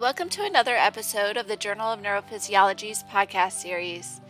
Welcome to another episode of the Journal of Neurophysiology's podcast series.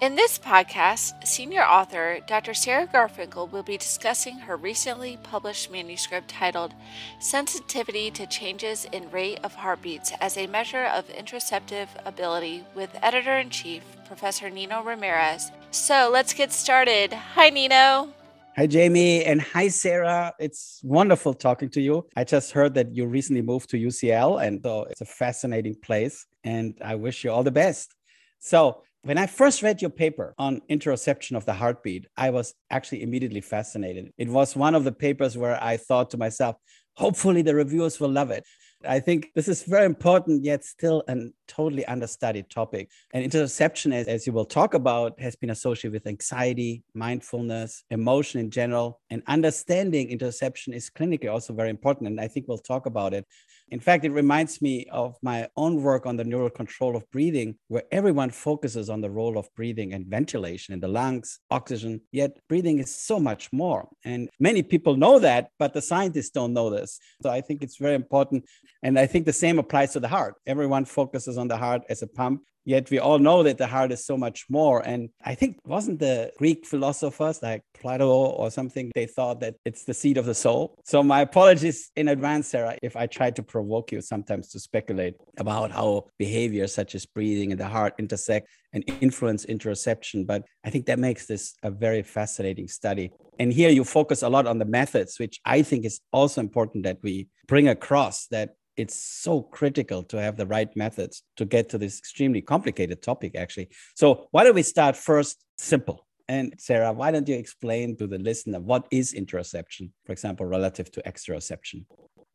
In this podcast, senior author Dr. Sarah Garfinkel will be discussing her recently published manuscript titled Sensitivity to Changes in Rate of Heartbeats as a Measure of Interoceptive Ability with editor in chief, Professor Nino Ramirez. So let's get started. Hi, Nino. Hi, Jamie, and hi, Sarah. It's wonderful talking to you. I just heard that you recently moved to UCL, and it's a fascinating place, and I wish you all the best. So, when I first read your paper on interoception of the heartbeat, I was actually immediately fascinated. It was one of the papers where I thought to myself, hopefully the reviewers will love it. I think this is very important, yet still a totally understudied topic. And interoception, as, as you will talk about, has been associated with anxiety, mindfulness, emotion in general. And understanding interoception is clinically also very important. And I think we'll talk about it. In fact, it reminds me of my own work on the neural control of breathing, where everyone focuses on the role of breathing and ventilation in the lungs, oxygen, yet breathing is so much more. And many people know that, but the scientists don't know this. So I think it's very important. And I think the same applies to the heart. Everyone focuses on the heart as a pump, Yet we all know that the heart is so much more. And I think wasn't the Greek philosophers like Plato or something, they thought that it's the seat of the soul. So my apologies in advance, Sarah, if I try to provoke you sometimes to speculate about how behaviors such as breathing and the heart intersect and influence interoception. But I think that makes this a very fascinating study. And here you focus a lot on the methods, which I think is also important that we bring across that it's so critical to have the right methods to get to this extremely complicated topic, actually. So, why don't we start first simple? And Sarah, why don't you explain to the listener what is interoception, for example, relative to exteroception?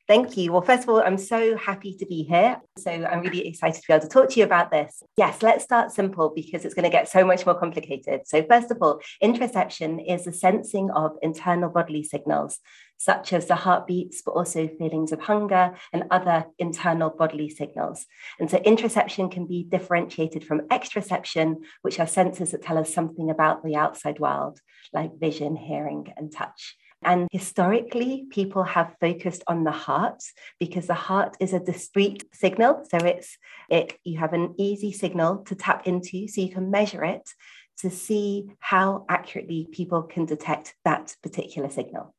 Thank you. Well, first of all, I'm so happy to be here. So I'm really excited to be able to talk to you about this. Yes, let's start simple because it's going to get so much more complicated. So, first of all, interoception is the sensing of internal bodily signals, such as the heartbeats, but also feelings of hunger and other internal bodily signals. And so, interoception can be differentiated from exteroception, which are senses that tell us something about the outside world, like vision, hearing, and touch. And historically, people have focused on the heart because the heart is a discrete signal. So it's it you have an easy signal to tap into, so you can measure it to see how accurately people can detect that particular signal.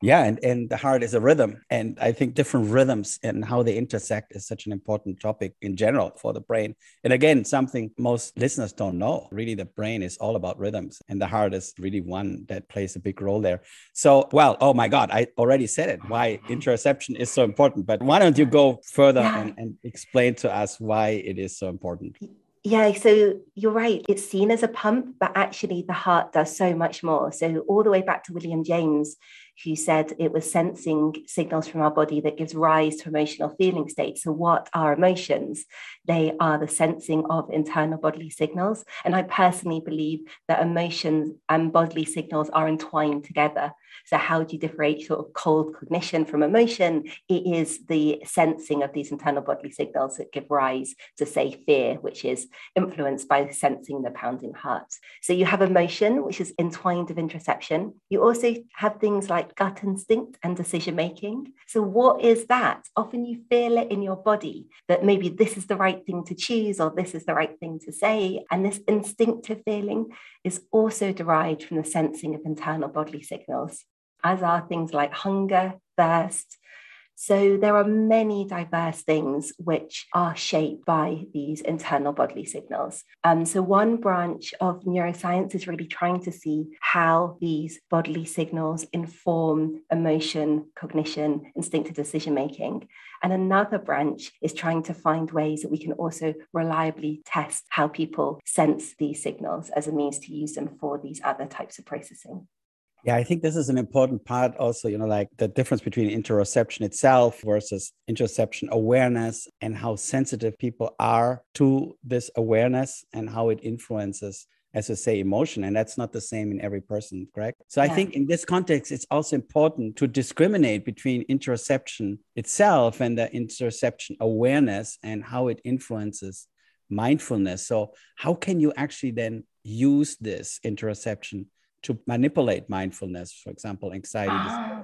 Yeah, and, and the heart is a rhythm. And I think different rhythms and how they intersect is such an important topic in general for the brain. And again, something most listeners don't know. Really, the brain is all about rhythms, and the heart is really one that plays a big role there. So, well, oh my God, I already said it why interoception is so important. But why don't you go further yeah. and, and explain to us why it is so important? Yeah, so you're right. It's seen as a pump, but actually the heart does so much more. So, all the way back to William James, who said it was sensing signals from our body that gives rise to emotional feeling states. So, what are emotions? They are the sensing of internal bodily signals. And I personally believe that emotions and bodily signals are entwined together. So, how do you differentiate sort of cold cognition from emotion? It is the sensing of these internal bodily signals that give rise to, say, fear, which is influenced by sensing the pounding heart. So, you have emotion, which is entwined with interoception. You also have things like gut instinct and decision making. So, what is that? Often you feel it in your body that maybe this is the right thing to choose or this is the right thing to say. And this instinctive feeling is also derived from the sensing of internal bodily signals as are things like hunger, thirst. So there are many diverse things which are shaped by these internal bodily signals. Um, so one branch of neuroscience is really trying to see how these bodily signals inform emotion, cognition, instinctive decision making. And another branch is trying to find ways that we can also reliably test how people sense these signals as a means to use them for these other types of processing. Yeah, I think this is an important part also, you know, like the difference between interoception itself versus interoception awareness and how sensitive people are to this awareness and how it influences, as I say, emotion. And that's not the same in every person, correct? So yeah. I think in this context, it's also important to discriminate between interoception itself and the interoception awareness and how it influences mindfulness. So, how can you actually then use this interoception? To manipulate mindfulness, for example, anxiety. Ah.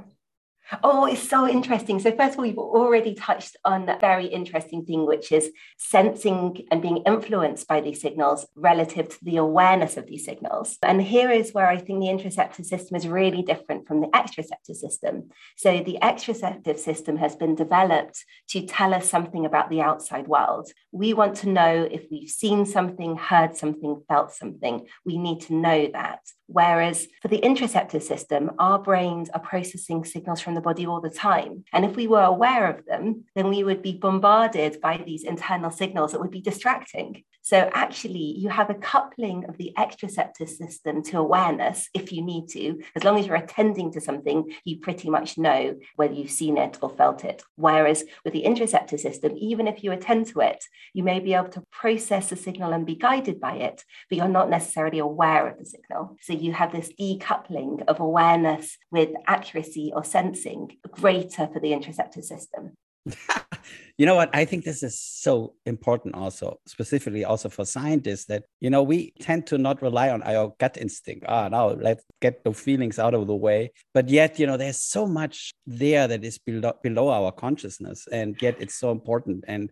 Oh, it's so interesting. So, first of all, you've already touched on a very interesting thing, which is sensing and being influenced by these signals relative to the awareness of these signals. And here is where I think the interoceptive system is really different from the exteroceptive system. So, the exteroceptive system has been developed to tell us something about the outside world. We want to know if we've seen something, heard something, felt something. We need to know that. Whereas for the interoceptive system, our brains are processing signals from the body all the time. And if we were aware of them, then we would be bombarded by these internal signals that would be distracting. So actually, you have a coupling of the exteroceptive system to awareness if you need to. As long as you're attending to something, you pretty much know whether you've seen it or felt it. Whereas with the interoceptive system, even if you attend to it, you may be able to process the signal and be guided by it, but you're not necessarily aware of the signal. So you have this decoupling of awareness with accuracy or sensing greater for the interoceptive system. you know what? I think this is so important also specifically also for scientists that you know we tend to not rely on our gut instinct. Ah now let's get the feelings out of the way. But yet you know there's so much there that is below, below our consciousness and yet it's so important. And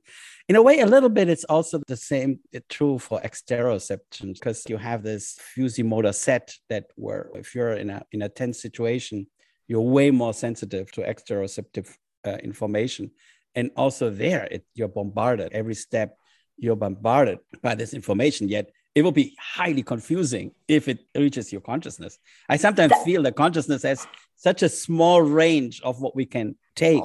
in a way a little bit it's also the same uh, true for exteroception because you have this fusimotor set that where if you're in a in a tense situation you're way more sensitive to exteroceptive uh, information. And also there it, you're bombarded. Every step you're bombarded by this information yet it will be highly confusing if it reaches your consciousness. I sometimes feel that consciousness has such a small range of what we can take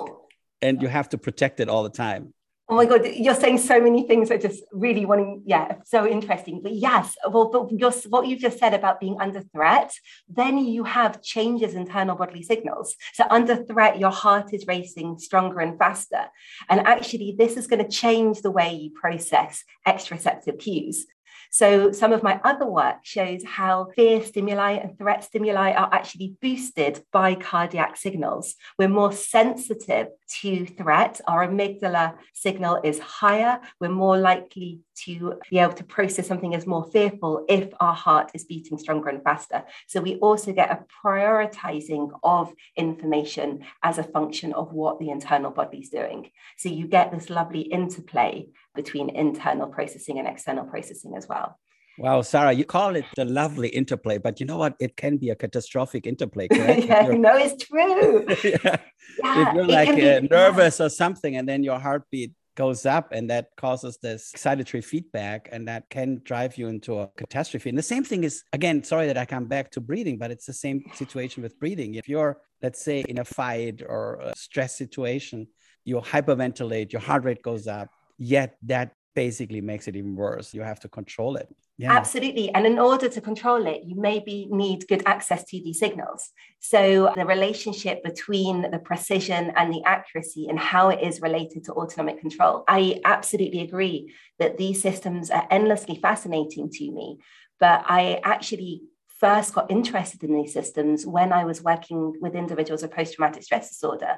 and you have to protect it all the time Oh my God, you're saying so many things that just really wanting, yeah, so interesting. But yes, well, but what you've just said about being under threat, then you have changes in internal bodily signals. So under threat, your heart is racing stronger and faster. And actually, this is going to change the way you process exteroceptive cues. So some of my other work shows how fear stimuli and threat stimuli are actually boosted by cardiac signals. We're more sensitive to threat. Our amygdala signal is higher. We're more likely to be able to process something as more fearful if our heart is beating stronger and faster. So we also get a prioritizing of information as a function of what the internal body is doing. So you get this lovely interplay between internal processing and external processing as well. Wow, Sarah, you call it the lovely interplay, but you know what? It can be a catastrophic interplay. yeah, no, it's true. yeah. yeah. if you're like uh, be, nervous yeah. or something, and then your heartbeat goes up, and that causes this excitatory feedback, and that can drive you into a catastrophe. And the same thing is, again, sorry that I come back to breathing, but it's the same situation with breathing. If you're, let's say, in a fight or a stress situation, you hyperventilate, your heart rate goes up, yet that basically makes it even worse. You have to control it. Yeah. Absolutely. And in order to control it, you maybe need good access to these signals. So the relationship between the precision and the accuracy and how it is related to autonomic control. I absolutely agree that these systems are endlessly fascinating to me. But I actually first got interested in these systems when I was working with individuals with post traumatic stress disorder.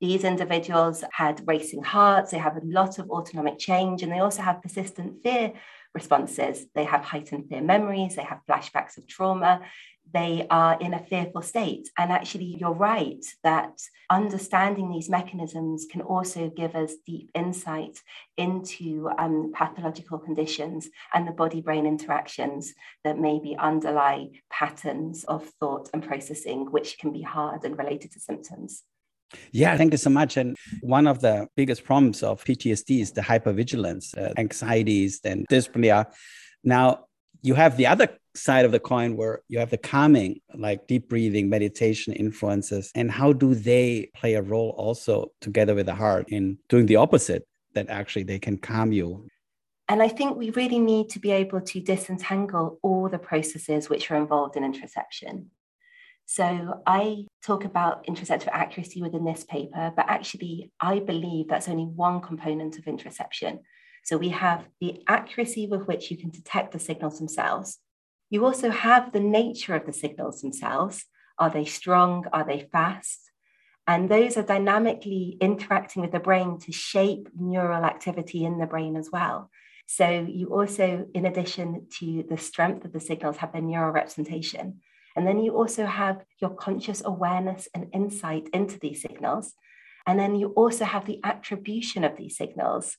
These individuals had racing hearts, they have a lot of autonomic change, and they also have persistent fear responses. They have heightened fear memories, they have flashbacks of trauma, they are in a fearful state. And actually, you're right that understanding these mechanisms can also give us deep insight into um, pathological conditions and the body brain interactions that maybe underlie patterns of thought and processing, which can be hard and related to symptoms. Yeah, thank you so much. And one of the biggest problems of PTSD is the hypervigilance, uh, anxieties, and dyspnea. Now, you have the other side of the coin where you have the calming, like deep breathing, meditation influences. And how do they play a role also together with the heart in doing the opposite, that actually they can calm you? And I think we really need to be able to disentangle all the processes which are involved in interoception. So I talk about interoceptive accuracy within this paper, but actually, I believe that's only one component of interoception. So we have the accuracy with which you can detect the signals themselves. You also have the nature of the signals themselves. Are they strong? Are they fast? And those are dynamically interacting with the brain to shape neural activity in the brain as well. So you also, in addition to the strength of the signals, have their neural representation. And then you also have your conscious awareness and insight into these signals. And then you also have the attribution of these signals.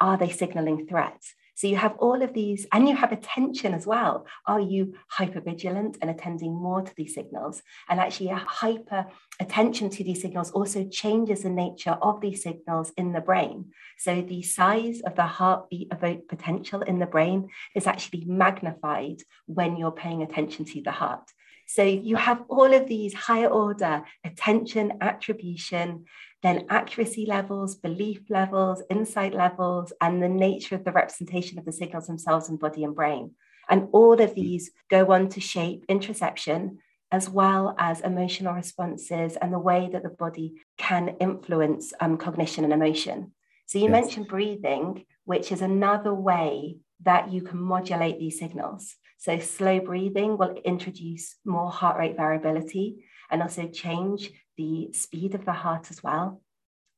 Are they signaling threats? So you have all of these, and you have attention as well. Are you hyper vigilant and attending more to these signals? And actually, a hyper attention to these signals also changes the nature of these signals in the brain. So the size of the heartbeat evoked potential in the brain is actually magnified when you're paying attention to the heart. So you have all of these higher order attention, attribution, then accuracy levels, belief levels, insight levels, and the nature of the representation of the signals themselves in body and brain. And all of these go on to shape interoception as well as emotional responses and the way that the body can influence um, cognition and emotion. So you yes. mentioned breathing, which is another way that you can modulate these signals. So slow breathing will introduce more heart rate variability and also change the speed of the heart as well,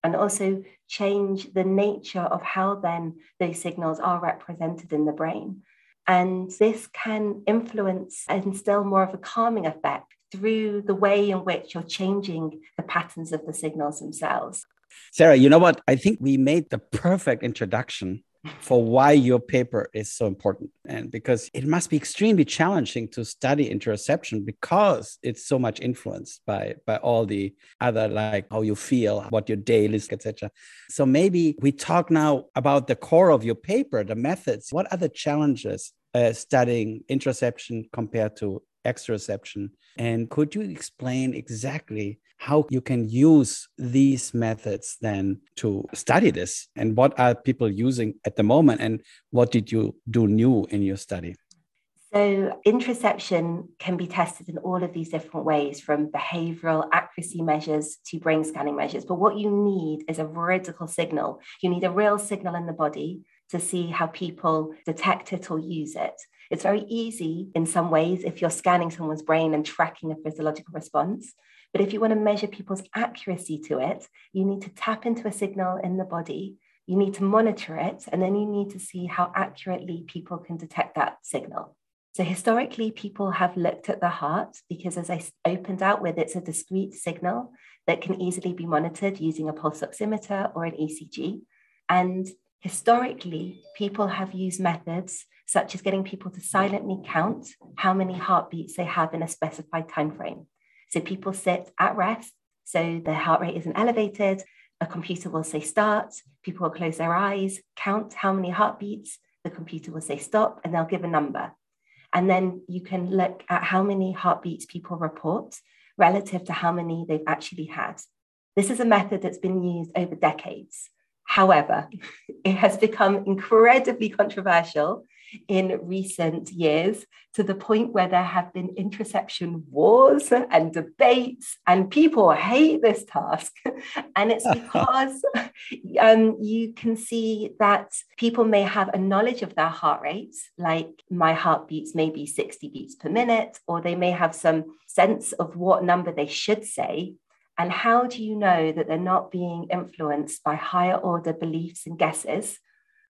and also change the nature of how then those signals are represented in the brain. And this can influence and instill more of a calming effect through the way in which you're changing the patterns of the signals themselves. Sarah, you know what? I think we made the perfect introduction for why your paper is so important. And because it must be extremely challenging to study interoception because it's so much influenced by by all the other like how you feel what your day is etc so maybe we talk now about the core of your paper the methods. What are the challenges uh, studying interoception compared to exteroception and could you explain exactly how you can use these methods then to study this and what are people using at the moment and what did you do new in your study so, interoception can be tested in all of these different ways from behavioral accuracy measures to brain scanning measures. But what you need is a veridical signal. You need a real signal in the body to see how people detect it or use it. It's very easy in some ways if you're scanning someone's brain and tracking a physiological response. But if you want to measure people's accuracy to it, you need to tap into a signal in the body. You need to monitor it, and then you need to see how accurately people can detect that signal. So, historically, people have looked at the heart because, as I opened out with, it's a discrete signal that can easily be monitored using a pulse oximeter or an ECG. And historically, people have used methods such as getting people to silently count how many heartbeats they have in a specified time frame. So people sit at rest, so their heart rate isn't elevated. A computer will say start, people will close their eyes, count how many heartbeats, the computer will say stop, and they'll give a number. And then you can look at how many heartbeats people report relative to how many they've actually had. This is a method that's been used over decades. However, it has become incredibly controversial in recent years to the point where there have been interoception wars and debates, and people hate this task. and it's because um, you can see that people may have a knowledge of their heart rates, like my heart beats maybe 60 beats per minute, or they may have some sense of what number they should say. And how do you know that they're not being influenced by higher order beliefs and guesses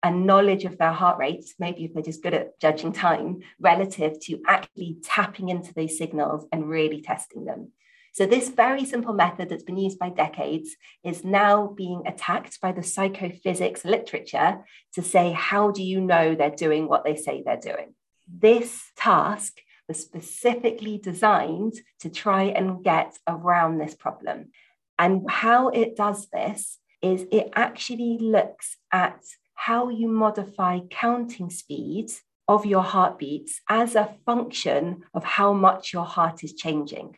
and knowledge of their heart rates, maybe if they're just good at judging time, relative to actually tapping into those signals and really testing them. So, this very simple method that's been used by decades is now being attacked by the psychophysics literature to say, how do you know they're doing what they say they're doing? This task was specifically designed to try and get around this problem. And how it does this is it actually looks at how you modify counting speed of your heartbeats as a function of how much your heart is changing.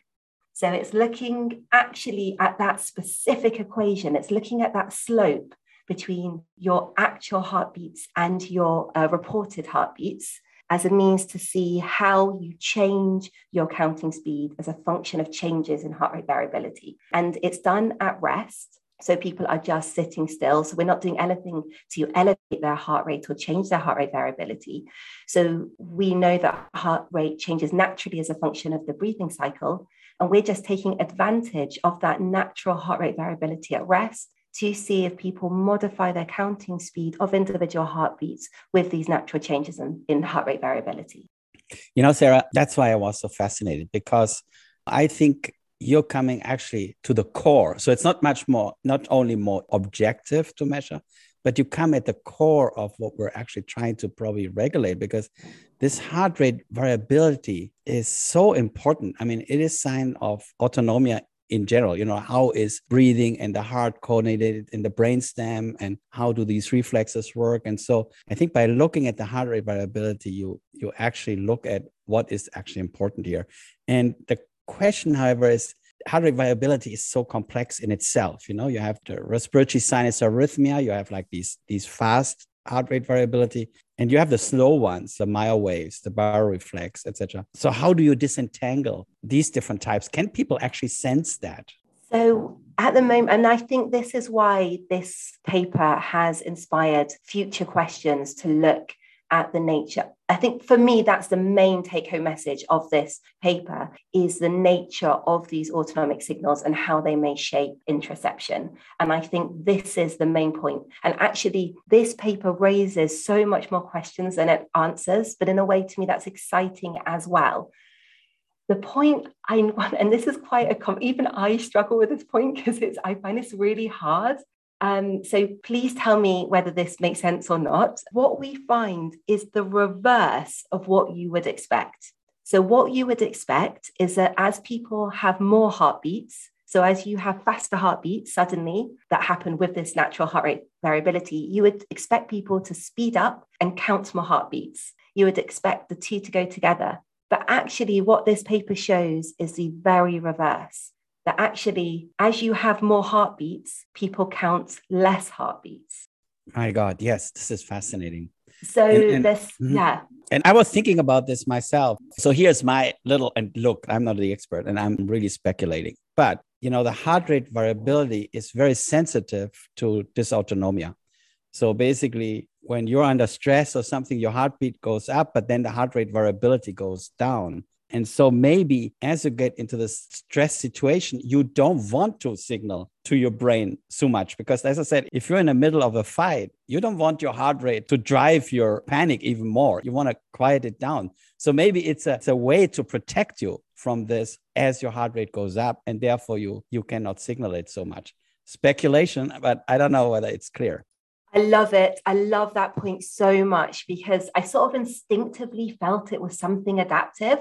So it's looking actually at that specific equation, it's looking at that slope between your actual heartbeats and your uh, reported heartbeats as a means to see how you change your counting speed as a function of changes in heart rate variability. And it's done at rest. So people are just sitting still. So we're not doing anything to elevate their heart rate or change their heart rate variability. So we know that heart rate changes naturally as a function of the breathing cycle. And we're just taking advantage of that natural heart rate variability at rest to see if people modify their counting speed of individual heartbeats with these natural changes in, in heart rate variability. You know, Sarah, that's why I was so fascinated because I think you're coming actually to the core. So it's not much more, not only more objective to measure, but you come at the core of what we're actually trying to probably regulate because this heart rate variability is so important. I mean, it is sign of autonomia in general you know how is breathing and the heart coordinated in the brainstem and how do these reflexes work? And so i think by looking at the heart rate variability you you actually look at what is actually important here. And the question however is heart rate variability is so complex in itself you know you have the respiratory sinus arrhythmia you have like these these fast heart rate variability and you have the slow ones the Mayer waves the baroreflex etc so how do you disentangle these different types can people actually sense that so at the moment, and I think this is why this paper has inspired future questions to look at the nature. I think for me, that's the main take home message of this paper is the nature of these autonomic signals and how they may shape interoception. And I think this is the main point. And actually, this paper raises so much more questions than it answers, but in a way, to me, that's exciting as well. The point I want, and this is quite a, even I struggle with this point because it's, I find this really hard um, so please tell me whether this makes sense or not. What we find is the reverse of what you would expect. So, what you would expect is that as people have more heartbeats, so as you have faster heartbeats suddenly that happen with this natural heart rate variability, you would expect people to speed up and count more heartbeats. You would expect the two to go together. But actually, what this paper shows is the very reverse that actually, as you have more heartbeats, people count less heartbeats. My God, yes, this is fascinating. So and, and, this, mm-hmm. yeah. And I was thinking about this myself. So here's my little and look, I'm not the expert and I'm really speculating. But you know, the heart rate variability is very sensitive to dysautonomia. So basically, when you're under stress or something, your heartbeat goes up, but then the heart rate variability goes down. And so maybe as you get into the stress situation, you don't want to signal to your brain so much because as I said, if you're in the middle of a fight, you don't want your heart rate to drive your panic even more. You want to quiet it down. So maybe it's a, it's a way to protect you from this as your heart rate goes up and therefore you you cannot signal it so much. Speculation, but I don't know whether it's clear. I love it. I love that point so much because I sort of instinctively felt it was something adaptive.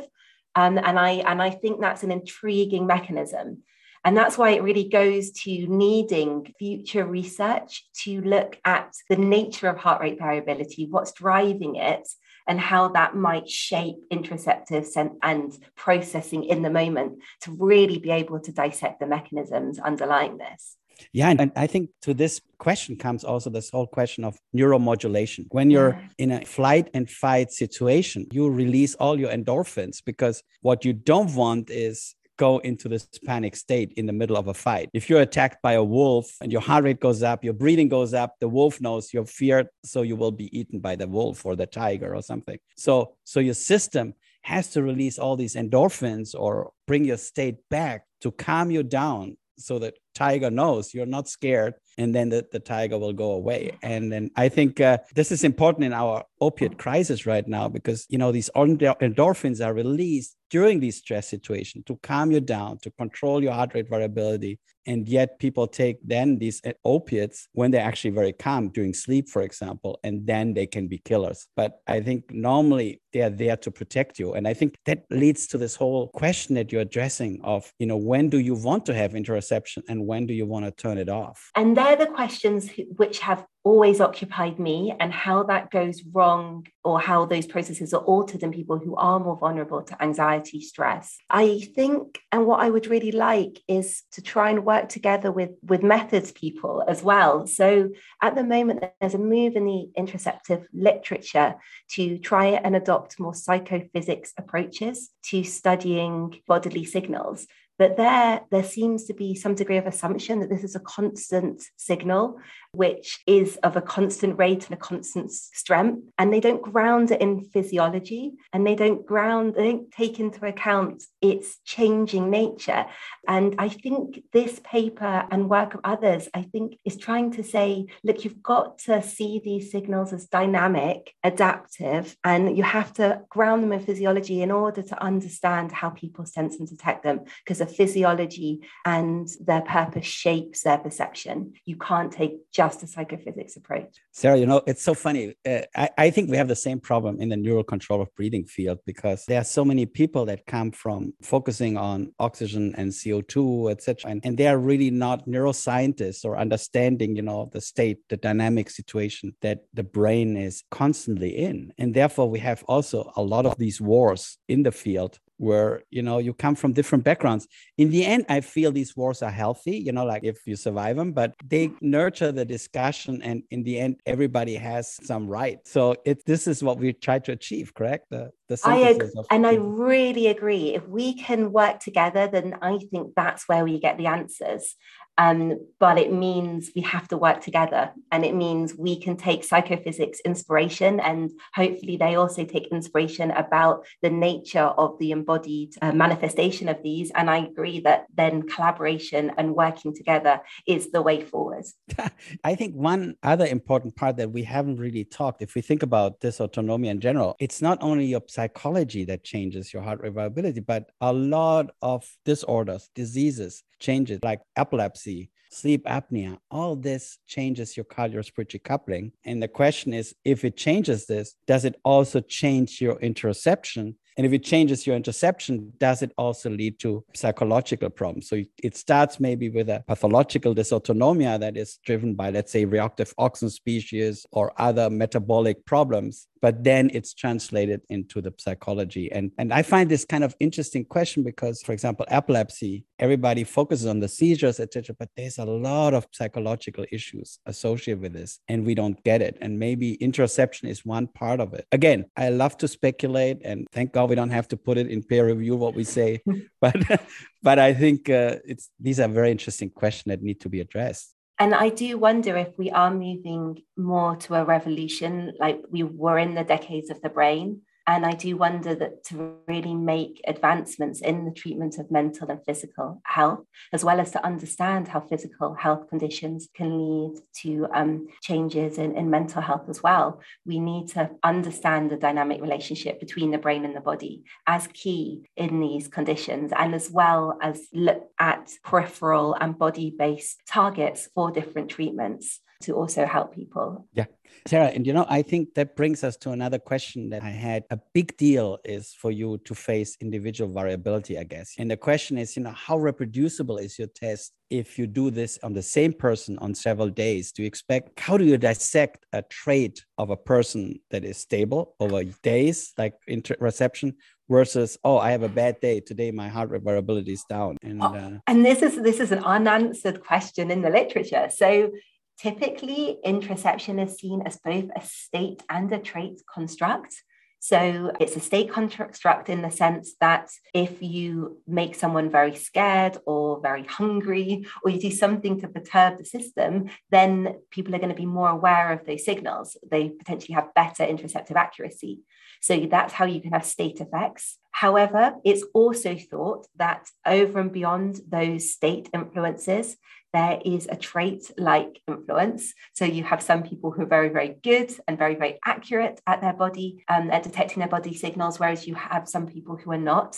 Um, and I and I think that's an intriguing mechanism. And that's why it really goes to needing future research to look at the nature of heart rate variability, what's driving it, and how that might shape interoceptive and processing in the moment to really be able to dissect the mechanisms underlying this. Yeah, and I think to this question comes also this whole question of neuromodulation. When you're yeah. in a flight and fight situation, you release all your endorphins because what you don't want is go into this panic state in the middle of a fight. If you're attacked by a wolf and your heart rate goes up, your breathing goes up, the wolf knows you're feared, so you will be eaten by the wolf or the tiger or something. So so your system has to release all these endorphins or bring your state back to calm you down so that tiger knows you're not scared and then the, the tiger will go away. And then i think uh, this is important in our opiate crisis right now because you know these endorphins are released during these stress situations to calm you down to control your heart rate variability. And yet people take then these uh, opiates when they're actually very calm during sleep for example and then they can be killers. But i think normally they are there to protect you. And i think that leads to this whole question that you're addressing of you know when do you want to have interoception and when do you want to turn it off? And they're the questions which have always occupied me and how that goes wrong or how those processes are altered in people who are more vulnerable to anxiety stress. I think and what i would really like is to try and work together with with methods people as well. So at the moment there's a move in the interoceptive literature to try and adopt more psychophysics approaches to studying bodily signals. But there, there seems to be some degree of assumption that this is a constant signal, which is of a constant rate and a constant strength. And they don't ground it in physiology and they don't ground, they don't take into account its changing nature. And I think this paper and work of others, I think, is trying to say, look, you've got to see these signals as dynamic, adaptive, and you have to ground them in physiology in order to understand how people sense and detect them, because the physiology and their purpose shapes their perception. You can't take just a psychophysics approach. Sarah, you know, it's so funny. Uh, I, I think we have the same problem in the neural control of breathing field because there are so many people that come from focusing on oxygen and CO2, etc. And, and they are really not neuroscientists or understanding, you know, the state, the dynamic situation that the brain is constantly in. And therefore, we have also a lot of these wars in the field where you know you come from different backgrounds. In the end i feel these wars are healthy you know like if you survive them but they nurture the discussion and in the end everybody has some right. So it this is what we try to achieve correct the I ag- and i really agree if we can work together then i think that's where we get the answers um, but it means we have to work together. And it means we can take psychophysics inspiration, and hopefully, they also take inspiration about the nature of the embodied uh, manifestation of these. And I agree that then collaboration and working together is the way forward. I think one other important part that we haven't really talked, if we think about dysautonomia in general, it's not only your psychology that changes your heart variability, but a lot of disorders, diseases changes like epilepsy, sleep apnea, all this changes your cardiorespiratory coupling. And the question is if it changes this, does it also change your interoception and if it changes your interoception, does it also lead to psychological problems? So it starts maybe with a pathological dysautonomia that is driven by, let's say, reactive oxygen species or other metabolic problems, but then it's translated into the psychology. And, and I find this kind of interesting question because, for example, epilepsy, everybody focuses on the seizures, etc., but there's a lot of psychological issues associated with this, and we don't get it. And maybe interoception is one part of it. Again, I love to speculate, and thank God we don't have to put it in peer review what we say but but i think uh, it's these are very interesting questions that need to be addressed and I do wonder if we are moving more to a revolution like we were in the decades of the brain, and I do wonder that to really make advancements in the treatment of mental and physical health, as well as to understand how physical health conditions can lead to um, changes in, in mental health as well, we need to understand the dynamic relationship between the brain and the body as key in these conditions, and as well as look at peripheral and body based targets for different treatments to also help people. Yeah. Sarah, and you know, I think that brings us to another question that I had. A big deal is for you to face individual variability, I guess. And the question is, you know, how reproducible is your test if you do this on the same person on several days? Do you expect, how do you dissect a trait of a person that is stable over days, like reception, versus oh i have a bad day today my heart rate variability is down and oh, uh, and this is this is an unanswered question in the literature so Typically, interoception is seen as both a state and a trait construct. So it's a state construct in the sense that if you make someone very scared or very hungry, or you do something to perturb the system, then people are going to be more aware of those signals. They potentially have better interoceptive accuracy. So that's how you can have state effects. However, it's also thought that over and beyond those state influences, there is a trait like influence. So you have some people who are very, very good and very, very accurate at their body, um, at detecting their body signals, whereas you have some people who are not.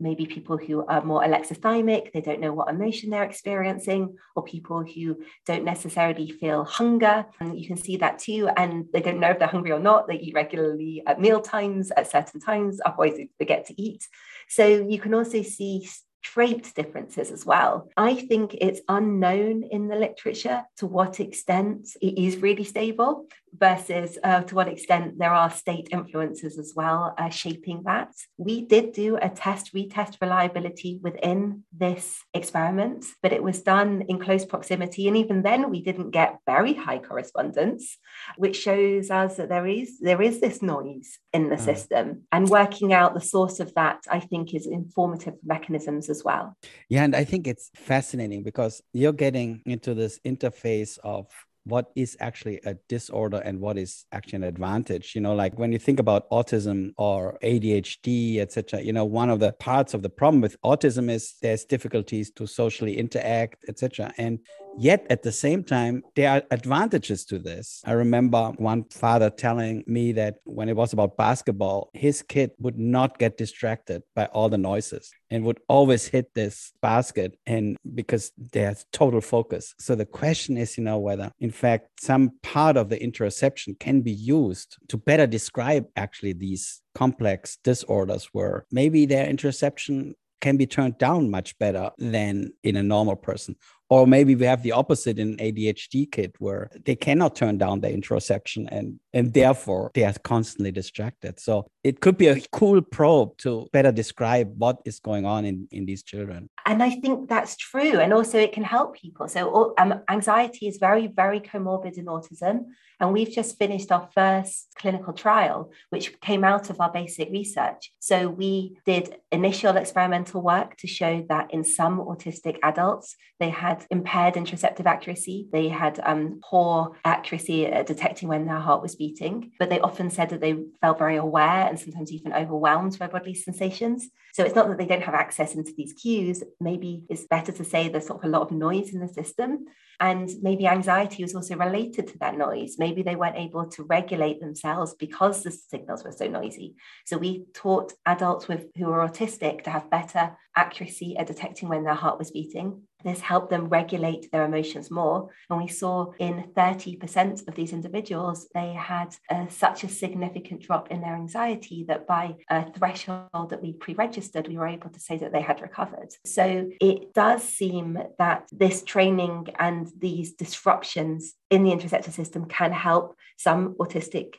Maybe people who are more alexithymic, they don't know what emotion they're experiencing, or people who don't necessarily feel hunger. And you can see that too. And they don't know if they're hungry or not. They eat regularly at meal times, at certain times, otherwise they forget to eat. So you can also see trait differences as well. I think it's unknown in the literature to what extent it is really stable. Versus uh, to what extent there are state influences as well uh, shaping that. We did do a test retest reliability within this experiment, but it was done in close proximity. And even then, we didn't get very high correspondence, which shows us that there is there is this noise in the mm. system. And working out the source of that, I think, is informative mechanisms as well. Yeah, and I think it's fascinating because you're getting into this interface of what is actually a disorder and what is actually an advantage you know like when you think about autism or adhd etc you know one of the parts of the problem with autism is there's difficulties to socially interact etc and Yet at the same time, there are advantages to this. I remember one father telling me that when it was about basketball, his kid would not get distracted by all the noises and would always hit this basket and because there's total focus. So the question is, you know, whether in fact some part of the interoception can be used to better describe actually these complex disorders where maybe their interoception can be turned down much better than in a normal person or maybe we have the opposite in ADHD kid where they cannot turn down their interoception and and therefore they are constantly distracted. So it could be a cool probe to better describe what is going on in, in these children. And I think that's true. And also it can help people. So um, anxiety is very, very comorbid in autism. And we've just finished our first clinical trial, which came out of our basic research. So we did initial experimental work to show that in some autistic adults, they had impaired interoceptive accuracy. They had um, poor accuracy at detecting when their heart was beating, but they often said that they felt very aware and sometimes even overwhelmed by bodily sensations. So it's not that they don't have access into these cues. Maybe it's better to say there's sort of a lot of noise in the system. And maybe anxiety was also related to that noise. Maybe they weren't able to regulate themselves because the signals were so noisy. So we taught adults with who are autistic to have better accuracy at detecting when their heart was beating. This helped them regulate their emotions more. And we saw in 30% of these individuals, they had such a significant drop in their anxiety that by a threshold that we pre registered, we were able to say that they had recovered. So it does seem that this training and these disruptions in the interoceptive system can help some autistic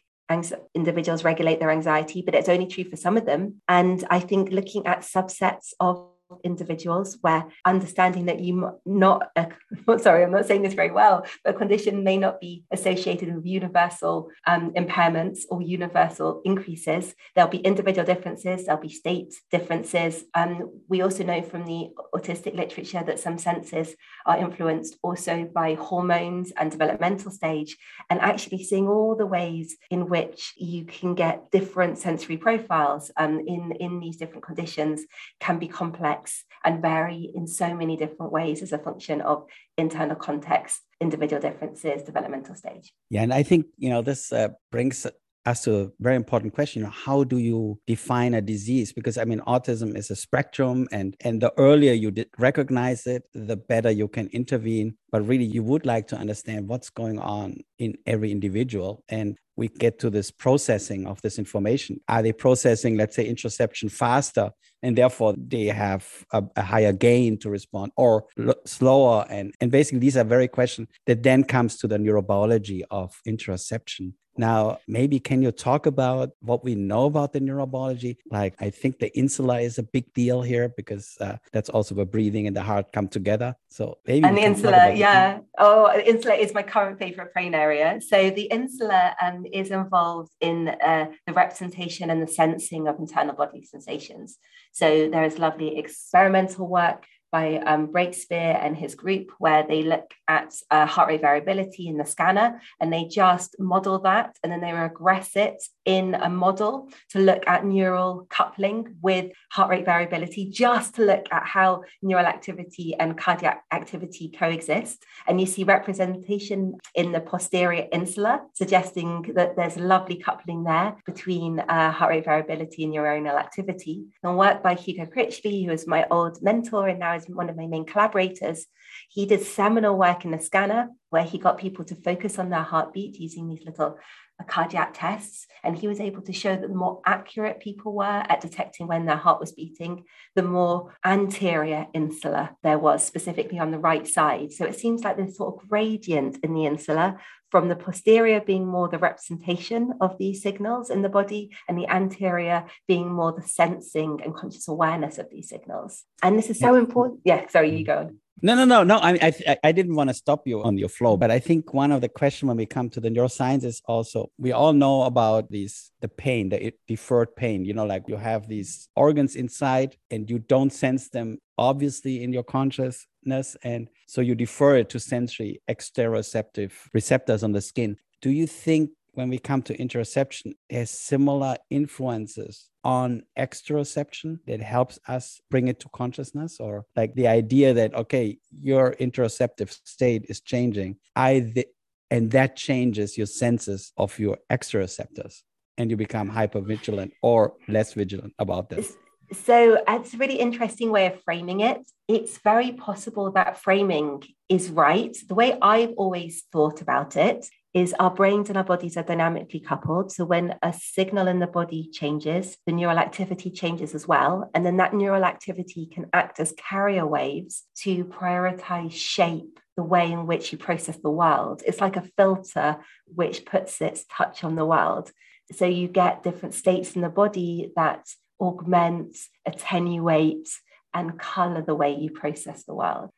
individuals regulate their anxiety, but it's only true for some of them. And I think looking at subsets of individuals where understanding that you not a, sorry i'm not saying this very well but a condition may not be associated with universal um, impairments or universal increases. There'll be individual differences there'll be state differences. Um, we also know from the autistic literature that some senses are influenced also by hormones and developmental stage and actually seeing all the ways in which you can get different sensory profiles um, in in these different conditions can be complex complex and vary in so many different ways as a function of internal context, individual differences, developmental stage. Yeah, and I think you know this uh, brings us to a very important question you know, how do you define a disease because i mean autism is a spectrum and and the earlier you recognize it the better you can intervene but really you would like to understand what's going on in every individual and we get to this processing of this information. Are they processing, let's say, interoception faster, and therefore they have a, a higher gain to respond, or mm. l- slower? And and basically, these are very questions that then comes to the neurobiology of interoception. Now, maybe can you talk about what we know about the neurobiology? Like, I think the insula is a big deal here because uh, that's also where breathing and the heart come together. So maybe and the insula, yeah. Oh, insula is my current favorite brain area. So the insula um, is involved in uh, the representation and the sensing of internal bodily sensations. So there is lovely experimental work by um, Breakspear and his group, where they look at uh, heart rate variability in the scanner and they just model that and then they regress it in a model to look at neural coupling with heart rate variability, just to look at how neural activity and cardiac activity coexist. And you see representation in the posterior insula, suggesting that there's lovely coupling there between uh, heart rate variability and neuronal activity. And work by Hugo Critchley, who is my old mentor and now is one of my main collaborators, he did seminal work in the scanner where he got people to focus on their heartbeat using these little uh, cardiac tests. And he was able to show that the more accurate people were at detecting when their heart was beating, the more anterior insula there was, specifically on the right side. So it seems like this sort of gradient in the insula from the posterior being more the representation of these signals in the body, and the anterior being more the sensing and conscious awareness of these signals. And this is so important. Yeah, sorry, you go on. No, no, no, no. I, I, I didn't want to stop you on your flow, but I think one of the questions when we come to the neuroscience is also we all know about these the pain, the deferred pain. You know, like you have these organs inside and you don't sense them obviously in your and so you defer it to sensory exteroceptive receptors on the skin. Do you think when we come to interoception has similar influences on exteroception that helps us bring it to consciousness or like the idea that okay your interoceptive state is changing i th- and that changes your senses of your exteroceptors and you become hyper vigilant or less vigilant about this so it's a really interesting way of framing it. It's very possible that framing is right. The way I've always thought about it is our brains and our bodies are dynamically coupled. So when a signal in the body changes, the neural activity changes as well. And then that neural activity can act as carrier waves to prioritize shape the way in which you process the world. It's like a filter which puts its touch on the world. So you get different states in the body that augment, attenuate, and color the way you process the world.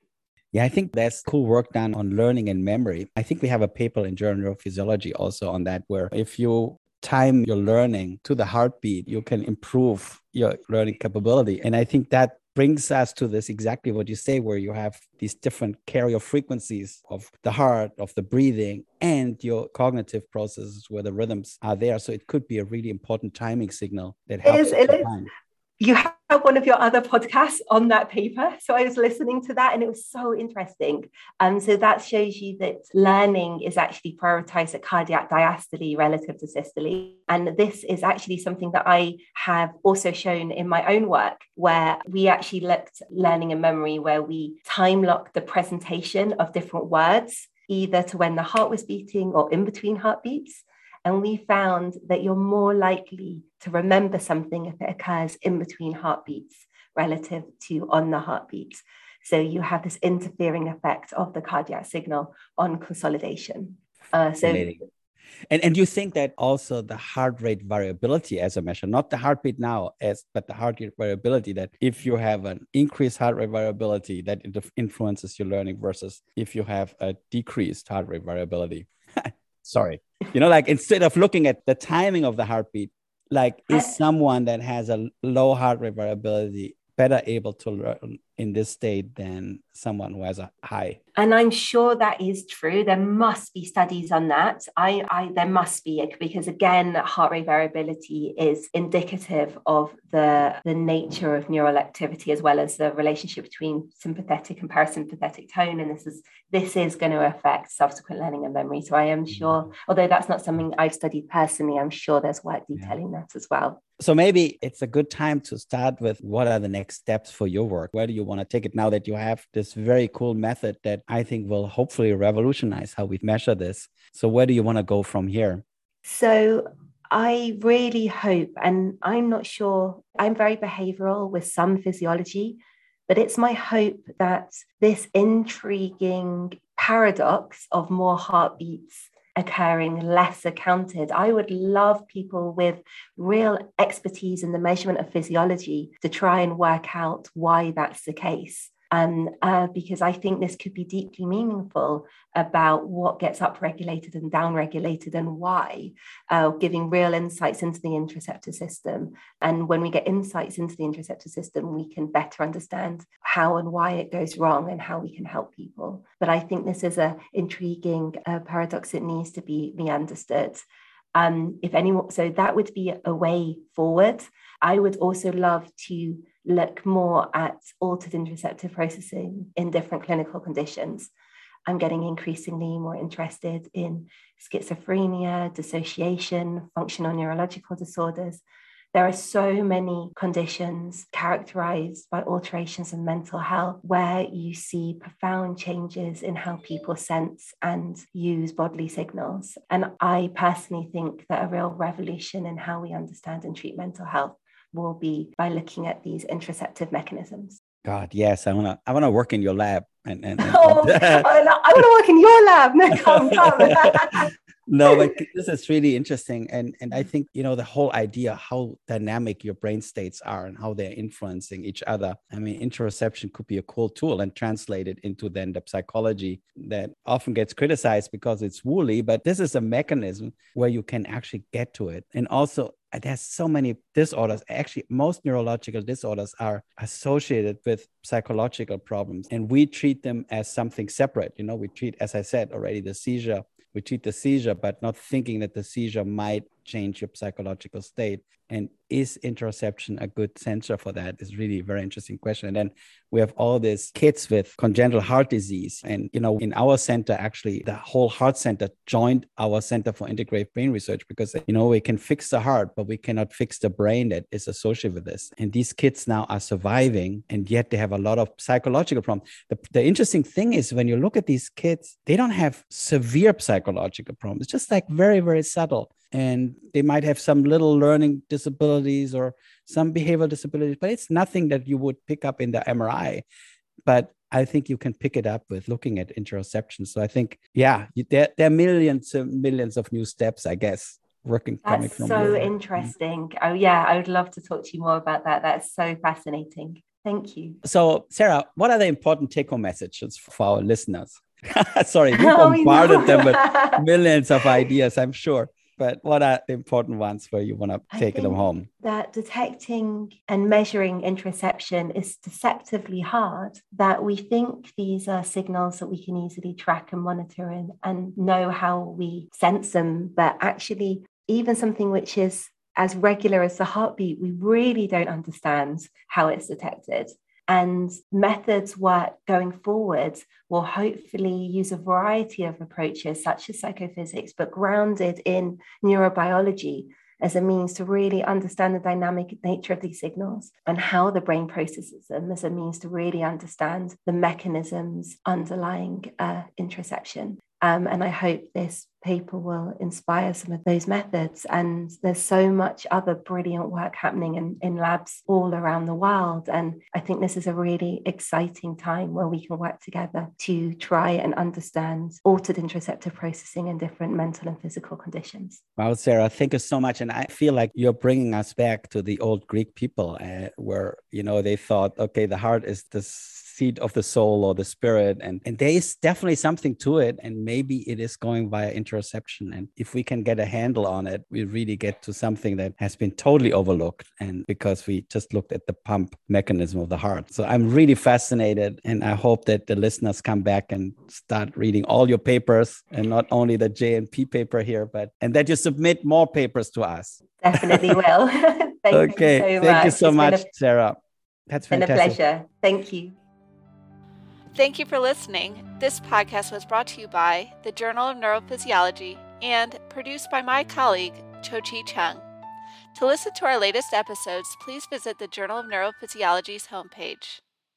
Yeah, I think there's cool work done on learning and memory. I think we have a paper in Journal of Physiology also on that, where if you time your learning to the heartbeat, you can improve your learning capability. And I think that brings us to this exactly what you say, where you have these different carrier frequencies of the heart, of the breathing, and your cognitive processes where the rhythms are there. So it could be a really important timing signal that helps. It is, it is you one of your other podcasts on that paper. So I was listening to that and it was so interesting. Um, so that shows you that learning is actually prioritized at cardiac diastole relative to systole. And this is actually something that I have also shown in my own work, where we actually looked learning and memory, where we time locked the presentation of different words, either to when the heart was beating or in between heartbeats. And we found that you're more likely to remember something if it occurs in between heartbeats relative to on the heartbeats. So you have this interfering effect of the cardiac signal on consolidation. Uh, so and and you think that also the heart rate variability as a measure, not the heartbeat now, as but the heart rate variability, that if you have an increased heart rate variability, that it influences your learning versus if you have a decreased heart rate variability. Sorry, you know like instead of looking at the timing of the heartbeat like is someone that has a low heart rate variability better able to learn in this state than someone who has a high and i'm sure that is true. There must be studies on that. I, I there must be because again heart rate variability is indicative of the the nature of neural activity as well as the relationship between sympathetic and parasympathetic tone. And this is this is going to affect subsequent learning and memory. So i am sure mm-hmm. although that's not something i've studied personally i'm sure there's work detailing yeah. that as well. So maybe it's a good time to start with what are the next steps for your work? Where do you want to take it now that you have this very cool method that I think will hopefully revolutionize how we measure this. So, where do you want to go from here? So, I really hope, and I'm not sure, I'm very behavioral with some physiology, but it's my hope that this intriguing paradox of more heartbeats occurring less accounted. I would love people with real expertise in the measurement of physiology to try and work out why that's the case um, uh, because I think this could be deeply meaningful about what gets upregulated and downregulated and why, uh, giving real insights into the interoceptor system. And when we get insights into the interoceptor system, we can better understand how and why it goes wrong and how we can help people. But I think this is an intriguing uh, paradox that needs to be, be understood. Um, if anyone, so that would be a way forward. I would also love to look more at altered interoceptive processing in different clinical conditions. I'm getting increasingly more interested in schizophrenia, dissociation, functional neurological disorders. There are so many conditions characterized by alterations in mental health where you see profound changes in how people sense and use bodily signals. And I personally think that a real revolution in how we understand and treat mental health will be by looking at these interoceptive mechanisms. God, yes, I wanna I wanna work in your lab and, and, and oh, want to work in your lab. No, come, come. no, but this is really interesting. And and I think, you know, the whole idea how dynamic your brain states are and how they're influencing each other. I mean, interoception could be a cool tool and translate it into then the psychology that often gets criticized because it's woolly, but this is a mechanism where you can actually get to it. And also there's so many disorders. Actually most neurological disorders are associated with psychological problems and we treat them as something separate. You know we treat as i said already the seizure. We treat the seizure, but not thinking that the seizure might change your psychological state. And is interoception a good sensor for that? Is really a very interesting question. And then we have all these kids with congenital heart disease. And, you know, in our center, actually, the whole heart center joined our Center for Integrative Brain Research because, you know, we can fix the heart, but we cannot fix the brain that is associated with this. And these kids now are surviving, and yet they have a lot of psychological problems. The, the interesting thing is when you look at these kids, they don't have severe psychological problems, it's just like very, very subtle and they might have some little learning disabilities or some behavioral disabilities, but it's nothing that you would pick up in the MRI. But I think you can pick it up with looking at interoception. So I think, yeah, there, there are millions and millions of new steps, I guess, working. That's so mm-hmm. interesting. Oh, yeah, I would love to talk to you more about that. That's so fascinating. Thank you. So, Sarah, what are the important take home messages for our listeners? Sorry, oh, we oh, bombarded them with millions of ideas, I'm sure but what are the important ones where you want to take them home? That detecting and measuring interoception is deceptively hard, that we think these are signals that we can easily track and monitor and, and know how we sense them. But actually, even something which is as regular as the heartbeat, we really don't understand how it's detected. And methods work going forward will hopefully use a variety of approaches, such as psychophysics, but grounded in neurobiology as a means to really understand the dynamic nature of these signals and how the brain processes them as a means to really understand the mechanisms underlying uh. Um, and I hope this paper will inspire some of those methods. And there's so much other brilliant work happening in, in labs all around the world. And I think this is a really exciting time where we can work together to try and understand altered interoceptive processing in different mental and physical conditions. Well, Sarah, thank you so much. And I feel like you're bringing us back to the old Greek people uh, where, you know, they thought, okay, the heart is this seat of the soul or the spirit and and there is definitely something to it and maybe it is going via interoception and if we can get a handle on it we really get to something that has been totally overlooked and because we just looked at the pump mechanism of the heart. So i'm really fascinated and i hope that the listeners come back and start reading all your papers and not only the jnp paper here but and that you submit more papers to us. Definitely will. Thank okay you so thank much. you so it's much a, sarah. That's fantastic. been a pleasure. Thank you Thank you for listening. This podcast was brought to you by the Journal of Neurophysiology and produced by my colleague, Cho Chi Chung. To listen to our latest episodes, please visit the Journal of Neurophysiology's homepage.